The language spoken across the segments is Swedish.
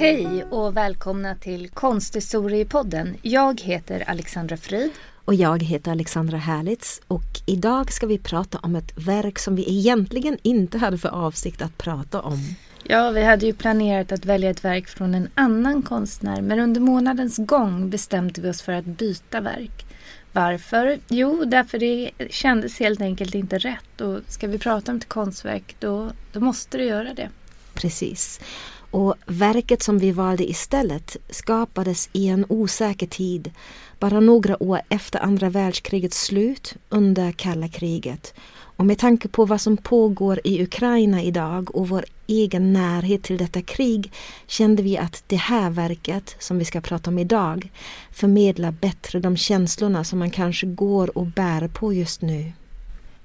Hej och välkomna till Konsthistoriepodden. Jag heter Alexandra Frid. Och jag heter Alexandra Härlitz och idag ska vi prata om ett verk som vi egentligen inte hade för avsikt att prata om. Ja, vi hade ju planerat att välja ett verk från en annan konstnär men under månadens gång bestämde vi oss för att byta verk. Varför? Jo, därför det kändes helt enkelt inte rätt och ska vi prata om ett konstverk då, då måste det göra det. Precis. Och verket som vi valde istället skapades i en osäker tid, bara några år efter andra världskrigets slut under kalla kriget. Och med tanke på vad som pågår i Ukraina idag och vår egen närhet till detta krig kände vi att det här verket, som vi ska prata om idag, förmedlar bättre de känslorna som man kanske går och bär på just nu.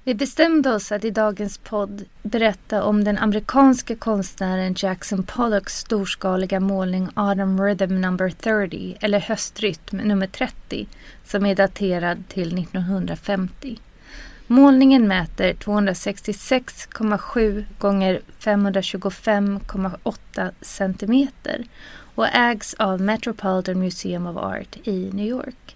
Vi bestämde oss att i dagens podd berätta om den amerikanske konstnären Jackson Pollocks storskaliga målning Autumn Rhythm No. 30 eller Höstrytm nummer 30 som är daterad till 1950. Målningen mäter 266,7 gånger 525,8 cm och ägs av Metropolitan Museum of Art i New York.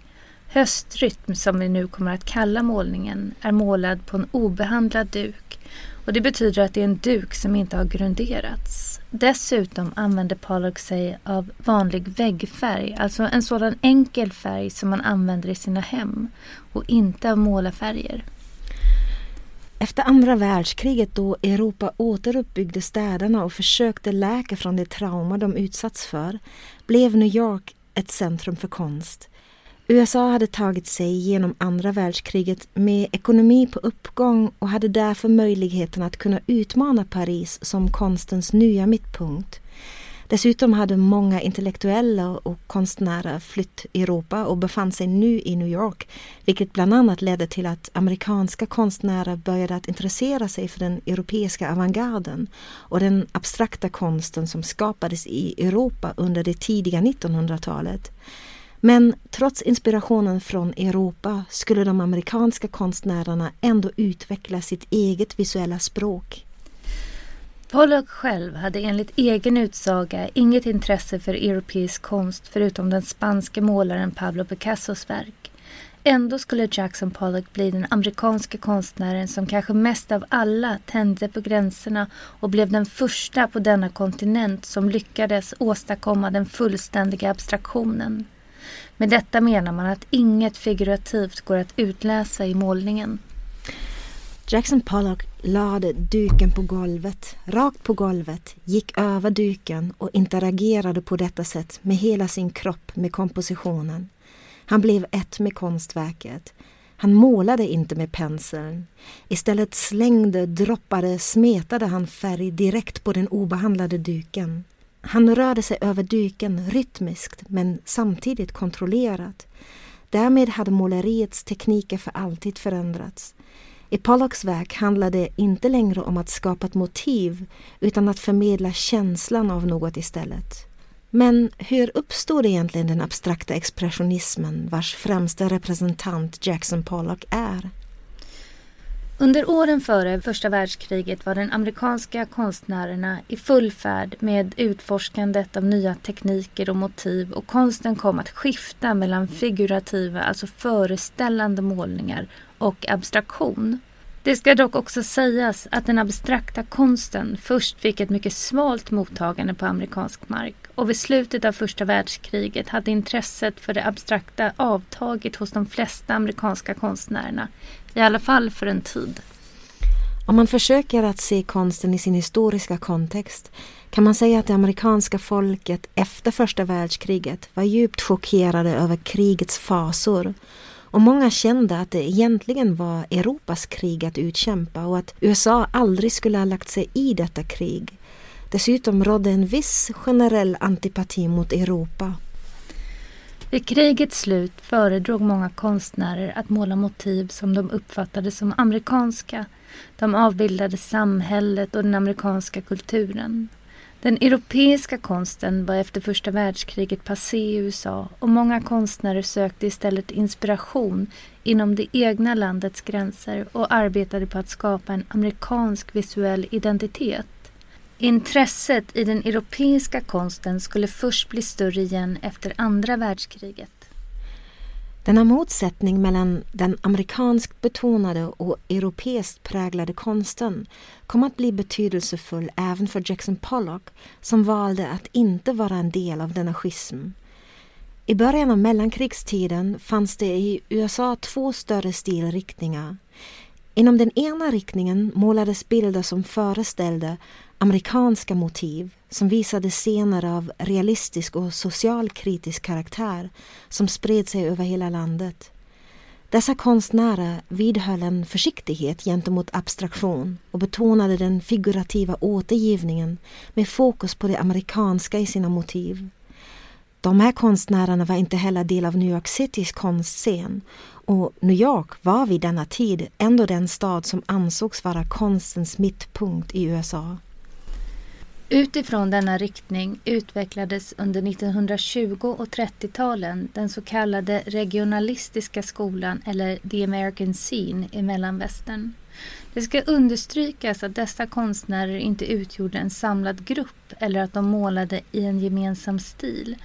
Höstrytm, som vi nu kommer att kalla målningen, är målad på en obehandlad duk och det betyder att det är en duk som inte har grunderats. Dessutom använder Pollock sig av vanlig väggfärg, alltså en sådan enkel färg som man använder i sina hem och inte av målarfärger. Efter andra världskriget då Europa återuppbyggde städerna och försökte läka från det trauma de utsatts för blev New York ett centrum för konst. USA hade tagit sig genom andra världskriget med ekonomi på uppgång och hade därför möjligheten att kunna utmana Paris som konstens nya mittpunkt. Dessutom hade många intellektuella och konstnärer flytt Europa och befann sig nu i New York, vilket bland annat ledde till att amerikanska konstnärer började att intressera sig för den europeiska avantgarden och den abstrakta konsten som skapades i Europa under det tidiga 1900-talet. Men trots inspirationen från Europa skulle de amerikanska konstnärerna ändå utveckla sitt eget visuella språk. Pollock själv hade enligt egen utsaga inget intresse för europeisk konst förutom den spanske målaren Pablo Picassos verk. Ändå skulle Jackson Pollock bli den amerikanske konstnären som kanske mest av alla tände på gränserna och blev den första på denna kontinent som lyckades åstadkomma den fullständiga abstraktionen. Med detta menar man att inget figurativt går att utläsa i målningen. Jackson Pollock lade duken på golvet, rakt på golvet, gick över duken och interagerade på detta sätt med hela sin kropp med kompositionen. Han blev ett med konstverket. Han målade inte med penseln. Istället slängde, droppade, smetade han färg direkt på den obehandlade duken. Han rörde sig över duken rytmiskt men samtidigt kontrollerat. Därmed hade måleriets tekniker för alltid förändrats. I Pollocks verk handlade det inte längre om att skapa ett motiv utan att förmedla känslan av något istället. Men hur uppstod egentligen den abstrakta expressionismen vars främsta representant Jackson Pollock är? Under åren före första världskriget var den amerikanska konstnärerna i full färd med utforskandet av nya tekniker och motiv och konsten kom att skifta mellan figurativa, alltså föreställande målningar och abstraktion. Det ska dock också sägas att den abstrakta konsten först fick ett mycket svalt mottagande på amerikansk mark och vid slutet av första världskriget hade intresset för det abstrakta avtagit hos de flesta amerikanska konstnärerna, i alla fall för en tid. Om man försöker att se konsten i sin historiska kontext kan man säga att det amerikanska folket efter första världskriget var djupt chockerade över krigets fasor och många kände att det egentligen var Europas krig att utkämpa och att USA aldrig skulle ha lagt sig i detta krig. Dessutom rådde en viss generell antipati mot Europa. Vid krigets slut föredrog många konstnärer att måla motiv som de uppfattade som amerikanska. De avbildade samhället och den amerikanska kulturen. Den europeiska konsten var efter första världskriget passé i USA och många konstnärer sökte istället inspiration inom det egna landets gränser och arbetade på att skapa en amerikansk visuell identitet. Intresset i den europeiska konsten skulle först bli större igen efter andra världskriget. Denna motsättning mellan den amerikanskt betonade och europeiskt präglade konsten kom att bli betydelsefull även för Jackson Pollock som valde att inte vara en del av denna schism. I början av mellankrigstiden fanns det i USA två större stilriktningar. Inom den ena riktningen målades bilder som föreställde amerikanska motiv som visade scener av realistisk och socialkritisk karaktär som spred sig över hela landet. Dessa konstnärer vidhöll en försiktighet gentemot abstraktion och betonade den figurativa återgivningen med fokus på det amerikanska i sina motiv. De här konstnärerna var inte heller del av New York Citys konstscen och New York var vid denna tid ändå den stad som ansågs vara konstens mittpunkt i USA. Utifrån denna riktning utvecklades under 1920 och 30-talen den så kallade regionalistiska skolan eller the American scene i mellanvästern. Det ska understrykas att dessa konstnärer inte utgjorde en samlad grupp eller att de målade i en gemensam stil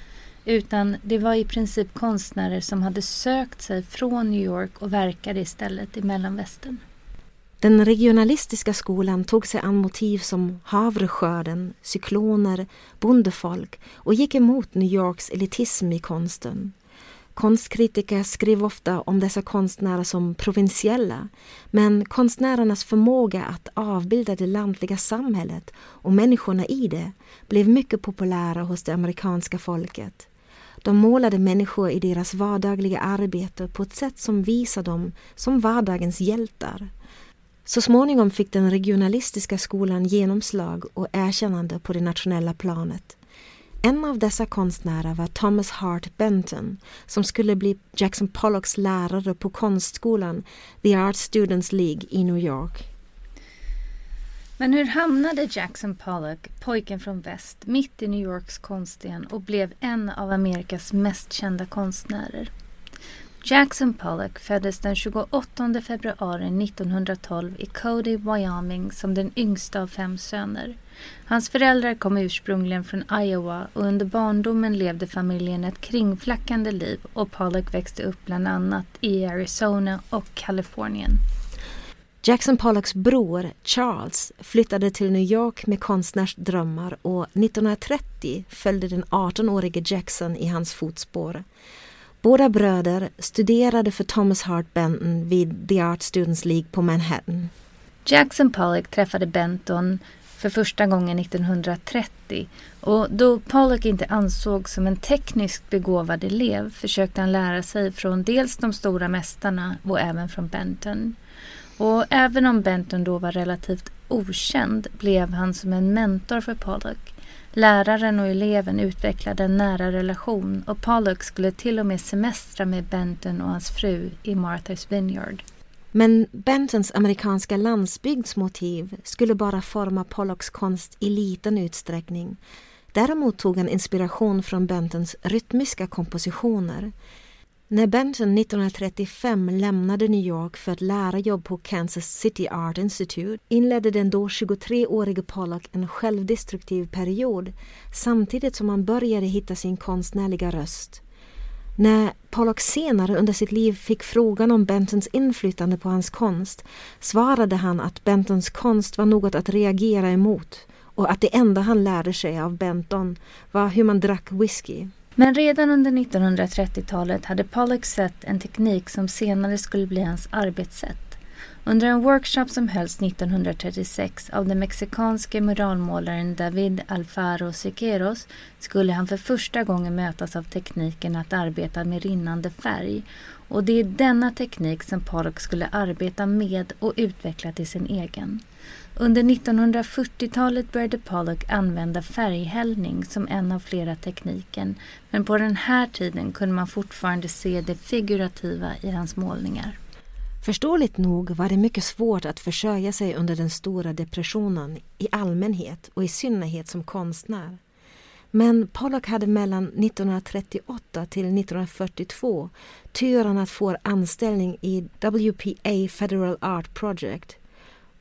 utan det var i princip konstnärer som hade sökt sig från New York och verkade istället i mellanvästern. Den regionalistiska skolan tog sig an motiv som havreskörden, cykloner, bondefolk och gick emot New Yorks elitism i konsten. Konstkritiker skrev ofta om dessa konstnärer som provinsiella men konstnärernas förmåga att avbilda det lantliga samhället och människorna i det blev mycket populära hos det amerikanska folket. De målade människor i deras vardagliga arbete på ett sätt som visade dem som vardagens hjältar. Så småningom fick den regionalistiska skolan genomslag och erkännande på det nationella planet. En av dessa konstnärer var Thomas Hart Benton som skulle bli Jackson Pollocks lärare på konstskolan The Art Students League i New York. Men hur hamnade Jackson Pollock, pojken från väst, mitt i New Yorks konstscen och blev en av Amerikas mest kända konstnärer? Jackson Pollock föddes den 28 februari 1912 i Cody, Wyoming som den yngsta av fem söner. Hans föräldrar kom ursprungligen från Iowa och under barndomen levde familjen ett kringflackande liv och Pollock växte upp bland annat i Arizona och Kalifornien. Jackson Pollocks bror Charles flyttade till New York med konstnärsdrömmar och 1930 följde den 18-årige Jackson i hans fotspår. Båda bröder studerade för Thomas Hart Benton vid The Art Students League på Manhattan. Jackson Pollock träffade Benton för första gången 1930 och då Pollock inte ansågs som en tekniskt begåvad elev försökte han lära sig från dels de stora mästarna och även från Benton. Och även om Benton då var relativt okänd blev han som en mentor för Pollock. Läraren och eleven utvecklade en nära relation och Pollock skulle till och med semestra med Benton och hans fru i Martha's Vineyard. Men Bentons amerikanska landsbygdsmotiv skulle bara forma Pollocks konst i liten utsträckning. Däremot tog han inspiration från Bentons rytmiska kompositioner. När Benton 1935 lämnade New York för ett lärarjobb på Kansas City Art Institute inledde den då 23-årige Pollock en självdestruktiv period samtidigt som han började hitta sin konstnärliga röst. När Pollock senare under sitt liv fick frågan om Bentons inflytande på hans konst svarade han att Bentons konst var något att reagera emot och att det enda han lärde sig av Benton var hur man drack whisky. Men redan under 1930-talet hade Pollock sett en teknik som senare skulle bli hans arbetssätt. Under en workshop som hölls 1936 av den mexikanske muralmålaren David Alfaro Siqueiros skulle han för första gången mötas av tekniken att arbeta med rinnande färg. Och det är denna teknik som Pollock skulle arbeta med och utveckla till sin egen. Under 1940-talet började Pollock använda färghällning som en av flera tekniken men på den här tiden kunde man fortfarande se det figurativa i hans målningar. Förståeligt nog var det mycket svårt att försörja sig under den stora depressionen i allmänhet och i synnerhet som konstnär. Men Pollock hade mellan 1938 till 1942 turen att få anställning i WPA Federal Art Project.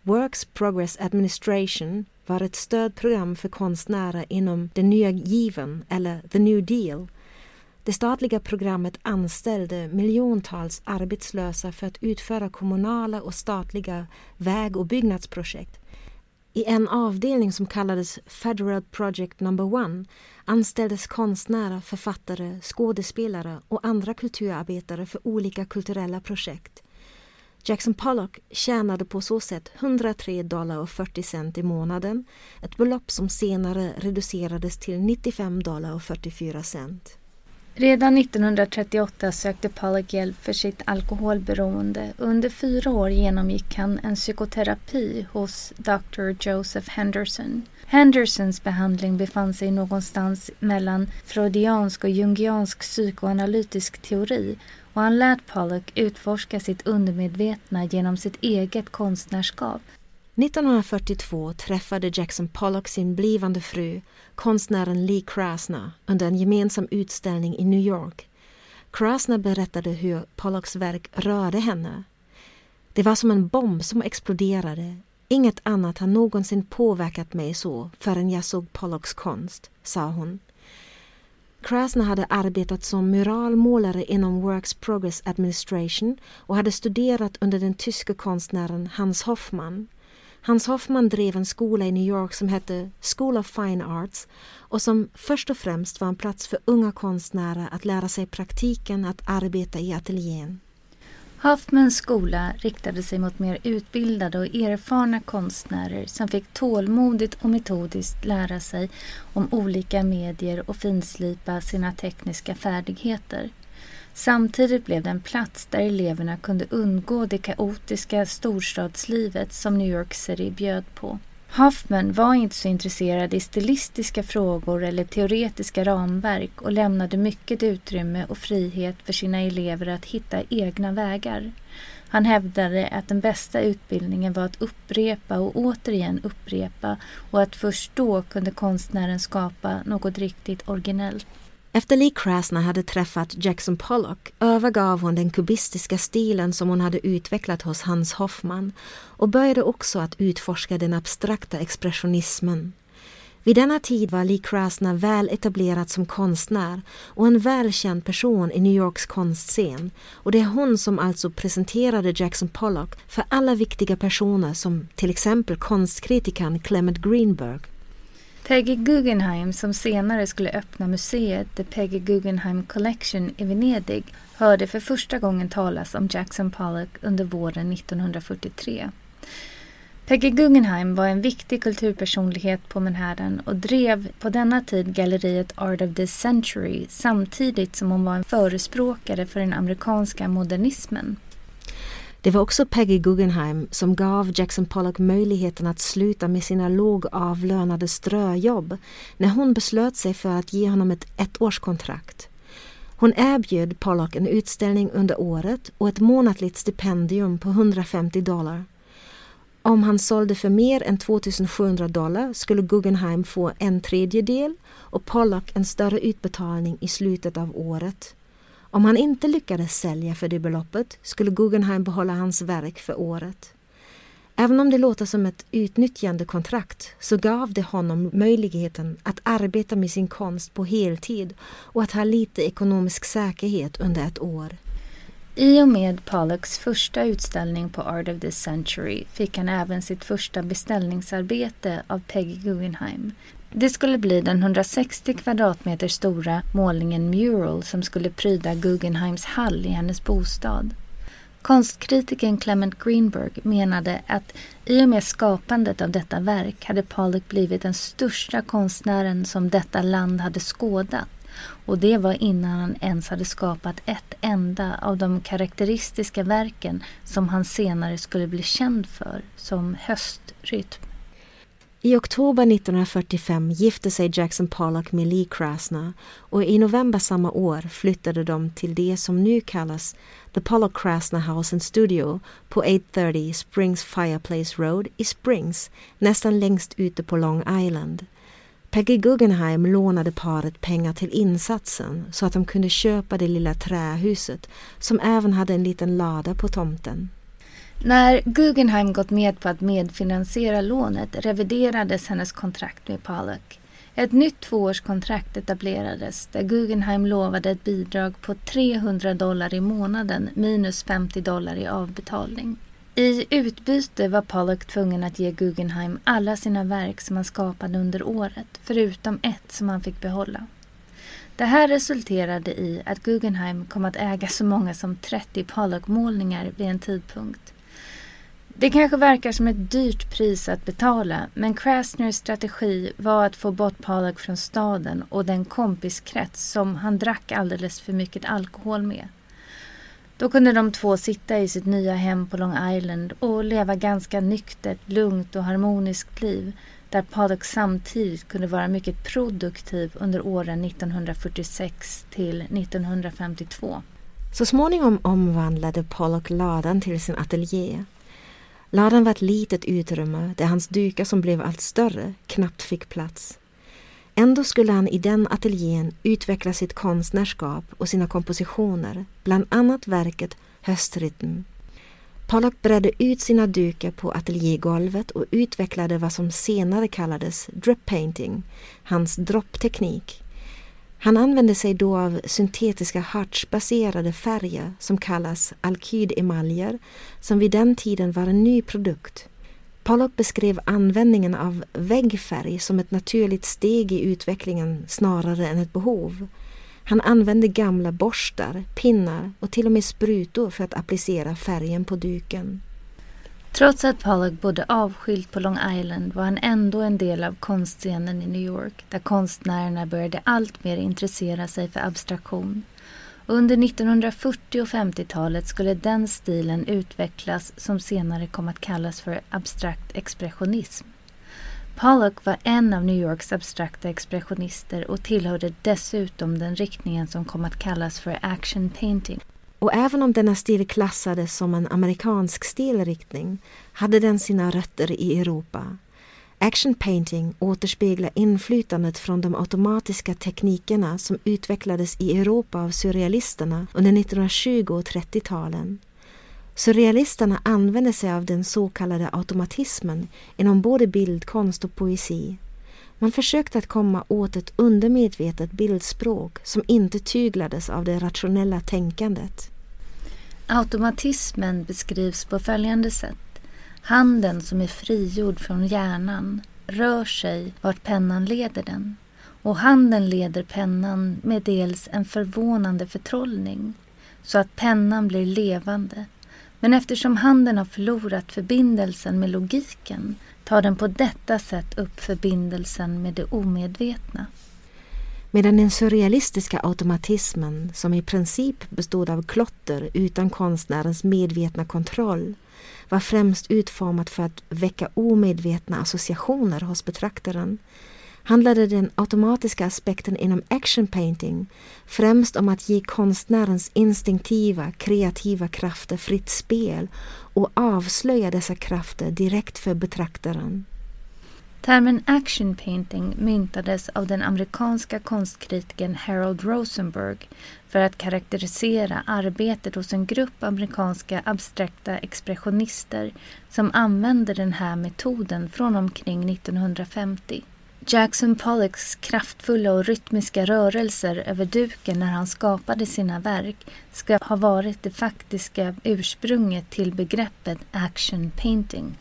Works Progress Administration var ett stödprogram för konstnärer inom den nya given, eller the New Deal, det statliga programmet anställde miljontals arbetslösa för att utföra kommunala och statliga väg och byggnadsprojekt. I en avdelning som kallades Federal Project Number One anställdes konstnärer, författare, skådespelare och andra kulturarbetare för olika kulturella projekt. Jackson Pollock tjänade på så sätt 103 dollar och 40 cent i månaden, ett belopp som senare reducerades till 95 dollar och 44 cent. Redan 1938 sökte Pollock hjälp för sitt alkoholberoende. Under fyra år genomgick han en psykoterapi hos Dr. Joseph Henderson. Hendersons behandling befann sig någonstans mellan freudiansk och jungiansk psykoanalytisk teori och han lät Pollock utforska sitt undermedvetna genom sitt eget konstnärskap 1942 träffade Jackson Pollock sin blivande fru, konstnären Lee Krasner, under en gemensam utställning i New York. Krasner berättade hur Pollocks verk rörde henne. Det var som en bomb som exploderade. Inget annat har någonsin påverkat mig så förrän jag såg Pollocks konst, sa hon. Krasner hade arbetat som muralmålare inom Works Progress Administration och hade studerat under den tyske konstnären Hans Hoffmann. Hans Hoffmann drev en skola i New York som hette School of Fine Arts och som först och främst var en plats för unga konstnärer att lära sig praktiken att arbeta i ateljén. Hoffmans skola riktade sig mot mer utbildade och erfarna konstnärer som fick tålmodigt och metodiskt lära sig om olika medier och finslipa sina tekniska färdigheter. Samtidigt blev det en plats där eleverna kunde undgå det kaotiska storstadslivet som New York City bjöd på. Huffman var inte så intresserad i stilistiska frågor eller teoretiska ramverk och lämnade mycket utrymme och frihet för sina elever att hitta egna vägar. Han hävdade att den bästa utbildningen var att upprepa och återigen upprepa och att först då kunde konstnären skapa något riktigt originellt. Efter Lee Krasner hade träffat Jackson Pollock övergav hon den kubistiska stilen som hon hade utvecklat hos Hans Hoffman och började också att utforska den abstrakta expressionismen. Vid denna tid var Lee Krasner väl etablerad som konstnär och en välkänd person i New Yorks konstscen och det är hon som alltså presenterade Jackson Pollock för alla viktiga personer som till exempel konstkritikern Clement Greenberg Peggy Guggenheim, som senare skulle öppna museet The Peggy Guggenheim Collection i Venedig, hörde för första gången talas om Jackson Pollock under våren 1943. Peggy Guggenheim var en viktig kulturpersonlighet på Manhattan och drev på denna tid galleriet Art of the Century samtidigt som hon var en förespråkare för den amerikanska modernismen. Det var också Peggy Guggenheim som gav Jackson Pollock möjligheten att sluta med sina lågavlönade ströjobb när hon beslöt sig för att ge honom ett ettårskontrakt. Hon erbjöd Pollock en utställning under året och ett månatligt stipendium på 150 dollar. Om han sålde för mer än 2700 dollar skulle Guggenheim få en tredjedel och Pollock en större utbetalning i slutet av året. Om han inte lyckades sälja för det beloppet skulle Guggenheim behålla hans verk för året. Även om det låter som ett utnyttjande kontrakt så gav det honom möjligheten att arbeta med sin konst på heltid och att ha lite ekonomisk säkerhet under ett år. I och med Pollocks första utställning på Art of the Century fick han även sitt första beställningsarbete av Peggy Guggenheim det skulle bli den 160 kvadratmeter stora målningen Mural som skulle pryda Guggenheims hall i hennes bostad. Konstkritikern Clement Greenberg menade att i och med skapandet av detta verk hade Pollock blivit den största konstnären som detta land hade skådat. Och det var innan han ens hade skapat ett enda av de karaktäristiska verken som han senare skulle bli känd för, som höstrytm. I oktober 1945 gifte sig Jackson Pollock med Lee Krasner och i november samma år flyttade de till det som nu kallas The Pollock Krasner House and Studio på 830 Springs Fireplace Road i Springs, nästan längst ute på Long Island. Peggy Guggenheim lånade paret pengar till insatsen så att de kunde köpa det lilla trähuset som även hade en liten lada på tomten. När Guggenheim gått med på att medfinansiera lånet reviderades hennes kontrakt med Pollock. Ett nytt tvåårskontrakt etablerades där Guggenheim lovade ett bidrag på 300 dollar i månaden minus 50 dollar i avbetalning. I utbyte var Pollock tvungen att ge Guggenheim alla sina verk som han skapade under året, förutom ett som han fick behålla. Det här resulterade i att Guggenheim kom att äga så många som 30 Pollock-målningar vid en tidpunkt. Det kanske verkar som ett dyrt pris att betala men Krasners strategi var att få bort Pollock från staden och den kompiskrets som han drack alldeles för mycket alkohol med. Då kunde de två sitta i sitt nya hem på Long Island och leva ganska nyktert, lugnt och harmoniskt liv där Pollock samtidigt kunde vara mycket produktiv under åren 1946 till 1952. Så småningom omvandlade Pollock ladan till sin ateljé Ladan var ett litet utrymme där hans dukar som blev allt större knappt fick plats. Ändå skulle han i den ateljén utveckla sitt konstnärskap och sina kompositioner, bland annat verket Höstrytm. Pollock bredde ut sina dukar på ateljégolvet och utvecklade vad som senare kallades drip painting, hans droppteknik. Han använde sig då av syntetiska hartsbaserade färger som kallas alkydemaljer som vid den tiden var en ny produkt. Pollock beskrev användningen av väggfärg som ett naturligt steg i utvecklingen snarare än ett behov. Han använde gamla borstar, pinnar och till och med sprutor för att applicera färgen på duken. Trots att Pollock bodde avskilt på Long Island var han ändå en del av konstscenen i New York där konstnärerna började alltmer intressera sig för abstraktion. Under 1940 och 50-talet skulle den stilen utvecklas som senare kom att kallas för abstrakt expressionism. Pollock var en av New Yorks abstrakta expressionister och tillhörde dessutom den riktningen som kom att kallas för action painting. Och även om denna stil klassades som en amerikansk stilriktning hade den sina rötter i Europa. Action painting återspeglar inflytandet från de automatiska teknikerna som utvecklades i Europa av surrealisterna under 1920 och 30-talen. Surrealisterna använde sig av den så kallade automatismen inom både bildkonst och poesi. Man försökte att komma åt ett undermedvetet bildspråk som inte tyglades av det rationella tänkandet. Automatismen beskrivs på följande sätt. Handen som är frigjord från hjärnan rör sig vart pennan leder den. Och handen leder pennan med dels en förvånande förtrollning så att pennan blir levande. Men eftersom handen har förlorat förbindelsen med logiken tar den på detta sätt upp förbindelsen med det omedvetna medan den surrealistiska automatismen, som i princip bestod av klotter utan konstnärens medvetna kontroll, var främst utformat för att väcka omedvetna associationer hos betraktaren, handlade den automatiska aspekten inom action painting främst om att ge konstnärens instinktiva, kreativa krafter fritt spel och avslöja dessa krafter direkt för betraktaren. Termen action painting myntades av den amerikanska konstkritikern Harold Rosenberg för att karaktärisera arbetet hos en grupp amerikanska abstrakta expressionister som använde den här metoden från omkring 1950. Jackson Pollocks kraftfulla och rytmiska rörelser över duken när han skapade sina verk ska ha varit det faktiska ursprunget till begreppet action painting.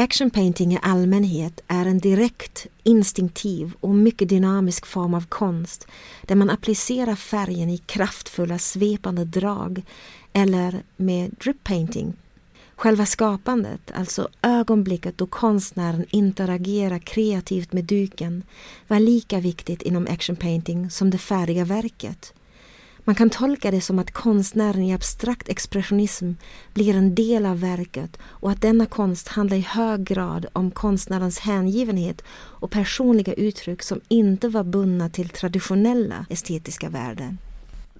Action painting i allmänhet är en direkt, instinktiv och mycket dynamisk form av konst där man applicerar färgen i kraftfulla svepande drag eller med drip painting. Själva skapandet, alltså ögonblicket då konstnären interagerar kreativt med duken, var lika viktigt inom action painting som det färdiga verket. Man kan tolka det som att konstnären i abstrakt expressionism blir en del av verket och att denna konst handlar i hög grad om konstnärens hängivenhet och personliga uttryck som inte var bundna till traditionella estetiska värden.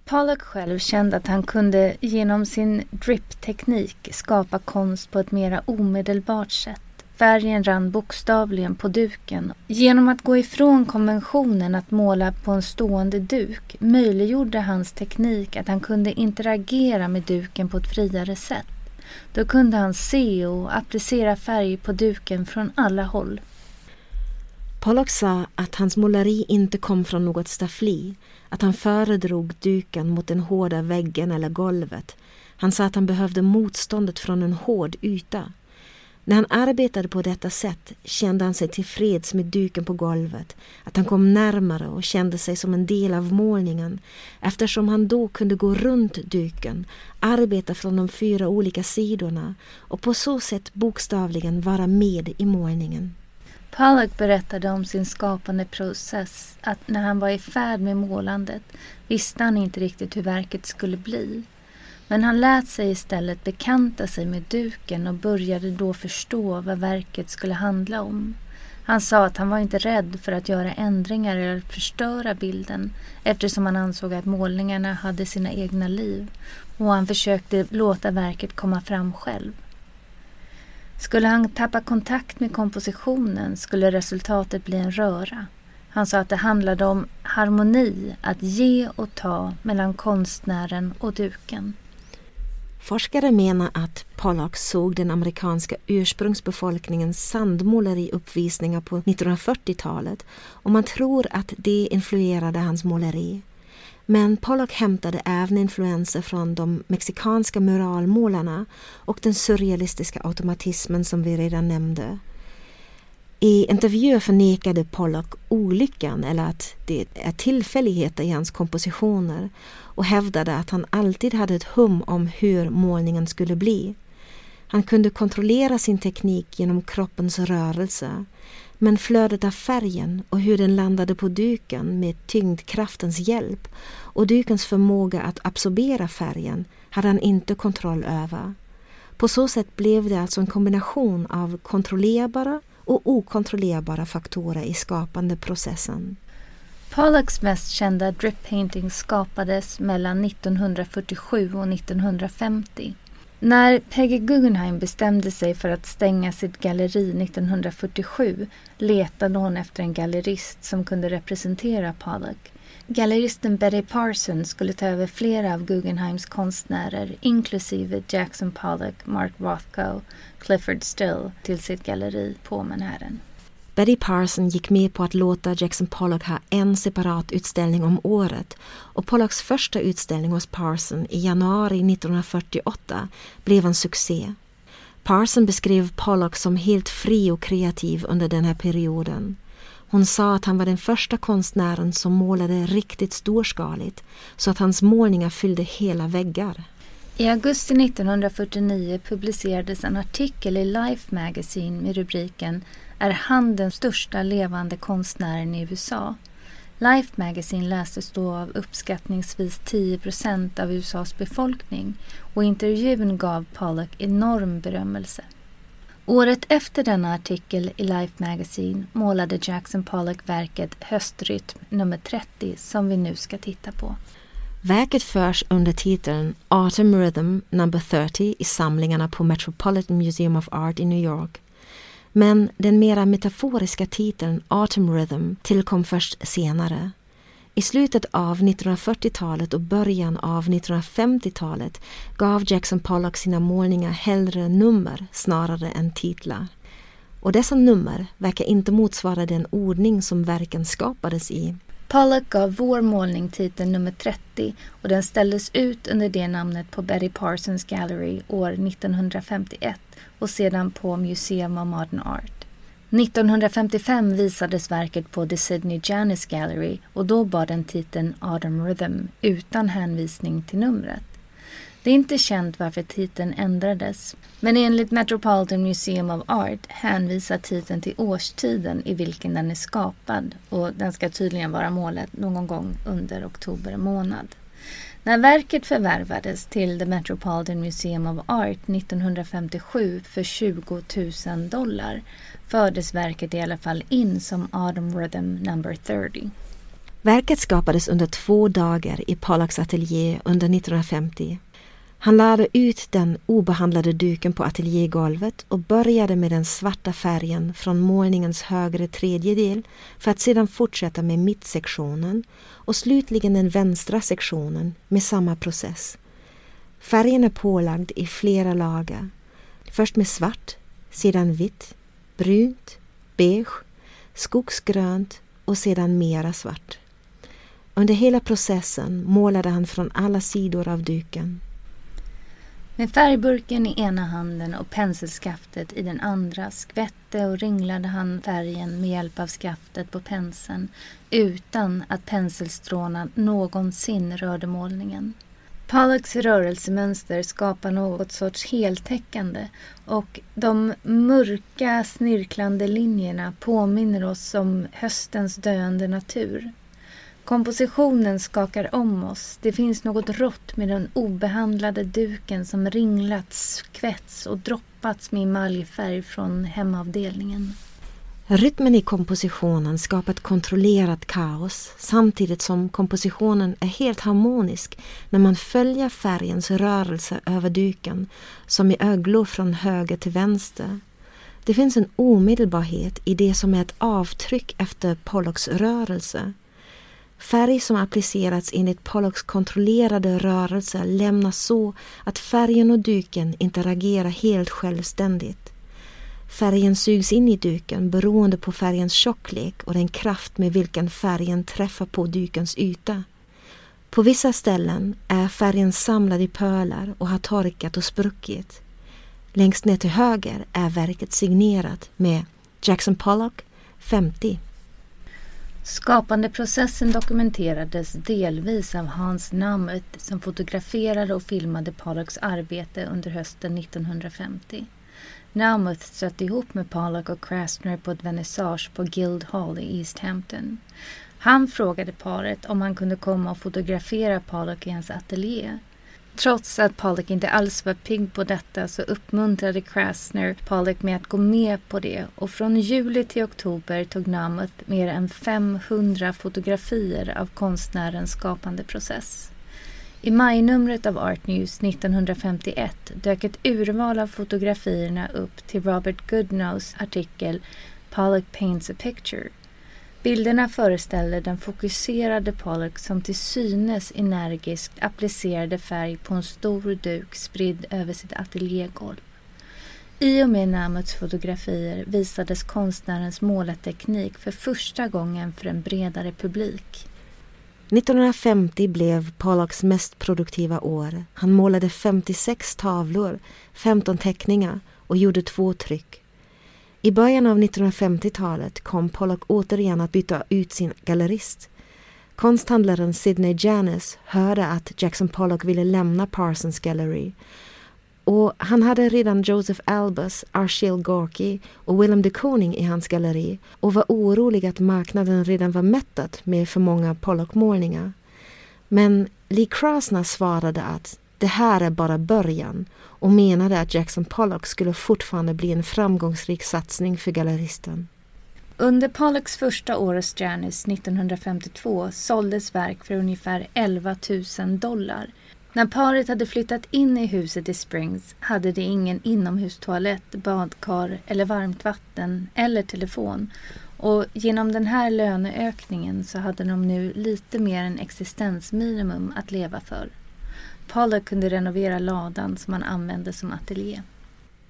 Pollock själv kände att han kunde genom sin drip-teknik skapa konst på ett mera omedelbart sätt. Färgen rann bokstavligen på duken. Genom att gå ifrån konventionen att måla på en stående duk möjliggjorde hans teknik att han kunde interagera med duken på ett friare sätt. Då kunde han se och applicera färg på duken från alla håll. Pollock sa att hans måleri inte kom från något staffli, att han föredrog duken mot den hårda väggen eller golvet. Han sa att han behövde motståndet från en hård yta. När han arbetade på detta sätt kände han sig tillfreds med duken på golvet, att han kom närmare och kände sig som en del av målningen eftersom han då kunde gå runt duken, arbeta från de fyra olika sidorna och på så sätt bokstavligen vara med i målningen. Pollock berättade om sin skapande process, att när han var i färd med målandet visste han inte riktigt hur verket skulle bli. Men han lät sig istället bekanta sig med duken och började då förstå vad verket skulle handla om. Han sa att han var inte rädd för att göra ändringar eller förstöra bilden eftersom han ansåg att målningarna hade sina egna liv och han försökte låta verket komma fram själv. Skulle han tappa kontakt med kompositionen skulle resultatet bli en röra. Han sa att det handlade om harmoni, att ge och ta mellan konstnären och duken. Forskare menar att Pollock såg den amerikanska ursprungsbefolkningens sandmåleriuppvisningar på 1940-talet och man tror att det influerade hans måleri. Men Pollock hämtade även influenser från de mexikanska muralmålarna och den surrealistiska automatismen som vi redan nämnde. I intervjuer förnekade Pollock olyckan eller att det är tillfälligheter i hans kompositioner och hävdade att han alltid hade ett hum om hur målningen skulle bli. Han kunde kontrollera sin teknik genom kroppens rörelse men flödet av färgen och hur den landade på duken med tyngdkraftens hjälp och dukens förmåga att absorbera färgen hade han inte kontroll över. På så sätt blev det alltså en kombination av kontrollerbara och okontrollerbara faktorer i skapandeprocessen. Pollocks mest kända drip painting skapades mellan 1947 och 1950. När Peggy Guggenheim bestämde sig för att stänga sitt galleri 1947 letade hon efter en gallerist som kunde representera Pollock. Galleristen Betty Parsons skulle ta över flera av Guggenheims konstnärer inklusive Jackson Pollock, Mark Rothko, Clifford Still till sitt galleri på Manhattan. Betty Parson gick med på att låta Jackson Pollock ha en separat utställning om året och Pollocks första utställning hos Parson i januari 1948 blev en succé. Parson beskrev Pollock som helt fri och kreativ under den här perioden. Hon sa att han var den första konstnären som målade riktigt storskaligt så att hans målningar fyllde hela väggar. I augusti 1949 publicerades en artikel i Life Magazine med rubriken är han den största levande konstnären i USA. Life Magazine lästes då av uppskattningsvis 10 procent av USAs befolkning och intervjun gav Pollock enorm berömmelse. Året efter denna artikel i Life Magazine målade Jackson Pollock verket Höstrytm nummer 30 som vi nu ska titta på. Verket förs under titeln Autumn Rhythm number 30 i samlingarna på Metropolitan Museum of Art i New York men den mera metaforiska titeln Autumn Rhythm tillkom först senare. I slutet av 1940-talet och början av 1950-talet gav Jackson Pollock sina målningar hellre nummer snarare än titlar. Och dessa nummer verkar inte motsvara den ordning som verken skapades i. Pollock gav vår målning titeln nummer 30 och den ställdes ut under det namnet på Betty Parsons Gallery år 1951 och sedan på Museum of Modern Art. 1955 visades verket på The Sydney Janis Gallery och då bar den titeln Autumn Rhythm utan hänvisning till numret. Det är inte känt varför titeln ändrades, men enligt Metropolitan Museum of Art hänvisar titeln till årstiden i vilken den är skapad och den ska tydligen vara målet någon gång under oktober månad. När verket förvärvades till The Metropolitan Museum of Art 1957 för 20 000 dollar fördes verket i alla fall in som Autumn Rhythm number 30. Verket skapades under två dagar i Pollocks ateljé under 1950 han lade ut den obehandlade duken på ateljégolvet och började med den svarta färgen från målningens högre tredjedel för att sedan fortsätta med mittsektionen och slutligen den vänstra sektionen med samma process. Färgen är pålagd i flera lager. Först med svart, sedan vitt, brunt, beige, skogsgrönt och sedan mera svart. Under hela processen målade han från alla sidor av duken. Med färgburken i ena handen och penselskaftet i den andra skvätte och ringlade han färgen med hjälp av skaftet på penseln utan att penselstråna någonsin rörde målningen. Pollocks rörelsemönster skapar något sorts heltäckande och de mörka snirklande linjerna påminner oss om höstens döende natur. Kompositionen skakar om oss. Det finns något rått med den obehandlade duken som ringlats, kvätts och droppats med emaljfärg från hemavdelningen. Rytmen i kompositionen skapar ett kontrollerat kaos samtidigt som kompositionen är helt harmonisk när man följer färgens rörelse över duken som i öglor från höger till vänster. Det finns en omedelbarhet i det som är ett avtryck efter Pollocks rörelse. Färg som applicerats enligt Pollocks kontrollerade rörelser lämnas så att färgen och duken interagerar helt självständigt. Färgen sugs in i duken beroende på färgens tjocklek och den kraft med vilken färgen träffar på dukens yta. På vissa ställen är färgen samlad i pölar och har torkat och spruckit. Längst ner till höger är verket signerat med Jackson Pollock 50. Skapandeprocessen dokumenterades delvis av Hans Namuth som fotograferade och filmade Pollocks arbete under hösten 1950. Namuth satt ihop med Pollock och Krasner på ett vernissage på Guildhall i East Hampton. Han frågade paret om han kunde komma och fotografera Pollock i hans ateljé. Trots att Pollock inte alls var pigg på detta så uppmuntrade Krasner Pollock med att gå med på det och från juli till oktober tog Namath mer än 500 fotografier av konstnärens skapande process. I majnumret av Art News 1951 dök ett urval av fotografierna upp till Robert Goodnows artikel Pollock Paints a Picture Bilderna föreställer den fokuserade Pollock som till synes energiskt applicerade färg på en stor duk spridd över sitt ateljégolv. I och med Namuts fotografier visades konstnärens målarteknik för första gången för en bredare publik. 1950 blev Pollocks mest produktiva år. Han målade 56 tavlor, 15 teckningar och gjorde två tryck. I början av 1950-talet kom Pollock återigen att byta ut sin gallerist. Konsthandlaren Sidney Janis hörde att Jackson Pollock ville lämna Parsons Gallery och han hade redan Joseph Albus, Archil Gorky och Willem de Kooning i hans galleri och var orolig att marknaden redan var mättad med för många Pollock-målningar. Men Lee Krasner svarade att det här är bara början och menade att Jackson Pollock skulle fortfarande bli en framgångsrik satsning för galleristen. Under Pollocks första år hos Janis 1952 såldes verk för ungefär 11 000 dollar. När paret hade flyttat in i huset i Springs hade de ingen inomhustoalett, badkar eller varmt vatten eller telefon och genom den här löneökningen så hade de nu lite mer än existensminimum att leva för. Pollock kunde renovera ladan som han använde som ateljé.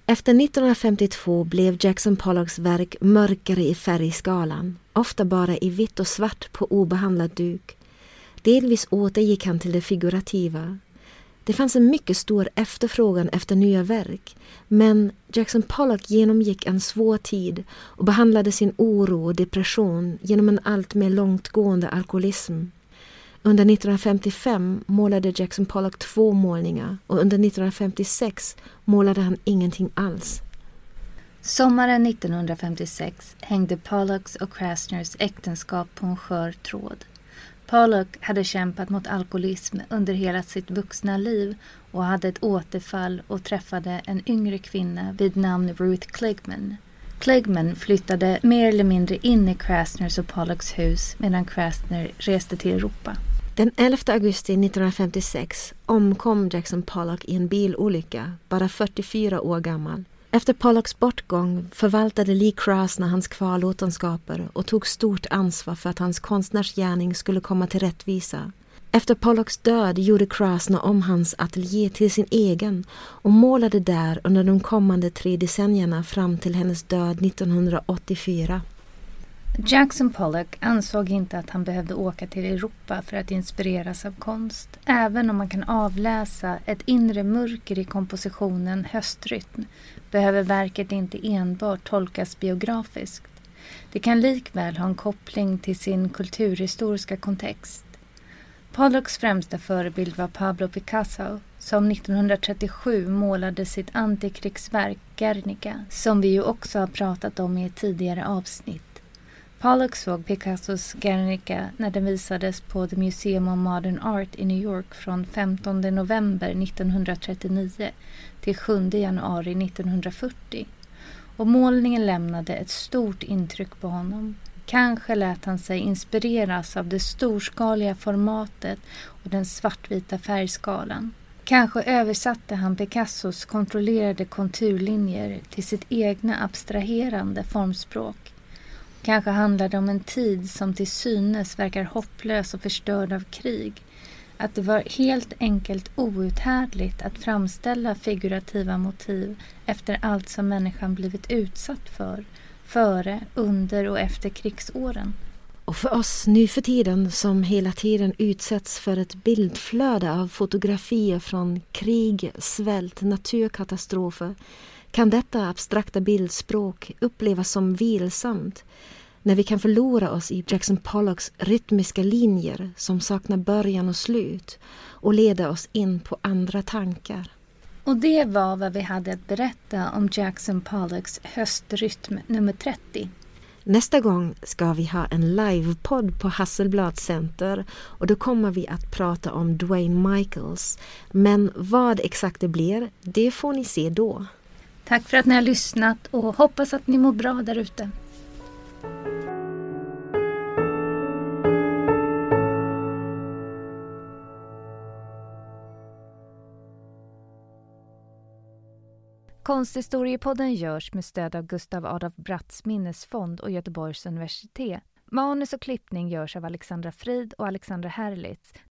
Efter 1952 blev Jackson Pollocks verk mörkare i färgskalan, ofta bara i vitt och svart på obehandlad duk. Delvis återgick han till det figurativa. Det fanns en mycket stor efterfrågan efter nya verk, men Jackson Pollock genomgick en svår tid och behandlade sin oro och depression genom en allt mer långtgående alkoholism. Under 1955 målade Jackson Pollock två målningar och under 1956 målade han ingenting alls. Sommaren 1956 hängde Pollocks och Krasners äktenskap på en skör tråd. Pollock hade kämpat mot alkoholism under hela sitt vuxna liv och hade ett återfall och träffade en yngre kvinna vid namn Ruth Kligman. Kligman flyttade mer eller mindre in i Krasners och Pollocks hus medan Krasner reste till Europa. Den 11 augusti 1956 omkom Jackson Pollock i en bilolycka, bara 44 år gammal. Efter Pollocks bortgång förvaltade Lee Krasner hans kvarlåtenskaper och tog stort ansvar för att hans konstnärsgärning skulle komma till rättvisa. Efter Pollocks död gjorde Krasner om hans ateljé till sin egen och målade där under de kommande tre decennierna fram till hennes död 1984. Jackson Pollock ansåg inte att han behövde åka till Europa för att inspireras av konst, även om man kan avläsa ett inre mörker i kompositionen Höstrytm behöver verket inte enbart tolkas biografiskt. Det kan likväl ha en koppling till sin kulturhistoriska kontext. Pollocks främsta förebild var Pablo Picasso som 1937 målade sitt antikrigsverk Guernica som vi ju också har pratat om i ett tidigare avsnitt. Pollock såg Picassos Guernica när den visades på The Museum of Modern Art i New York från 15 november 1939 till 7 januari 1940. Och målningen lämnade ett stort intryck på honom. Kanske lät han sig inspireras av det storskaliga formatet och den svartvita färgskalan. Kanske översatte han Picassos kontrollerade konturlinjer till sitt egna abstraherande formspråk. Kanske handlar det om en tid som till synes verkar hopplös och förstörd av krig. Att det var helt enkelt outhärdligt att framställa figurativa motiv efter allt som människan blivit utsatt för före, under och efter krigsåren. Och för oss nu för tiden som hela tiden utsätts för ett bildflöde av fotografier från krig, svält, naturkatastrofer kan detta abstrakta bildspråk upplevas som vilsamt när vi kan förlora oss i Jackson Pollocks rytmiska linjer som saknar början och slut och leda oss in på andra tankar. Och det var vad vi hade att berätta om Jackson Pollocks höstrytm nummer 30. Nästa gång ska vi ha en livepodd på Hasselblad Center och då kommer vi att prata om Dwayne Michaels. Men vad exakt det blir, det får ni se då. Tack för att ni har lyssnat och hoppas att ni mår bra där ute. Konsthistoriepodden görs med stöd av Gustav Adolf Bratts minnesfond och Göteborgs universitet. Manus och klippning görs av Alexandra Frid och Alexandra Herlitz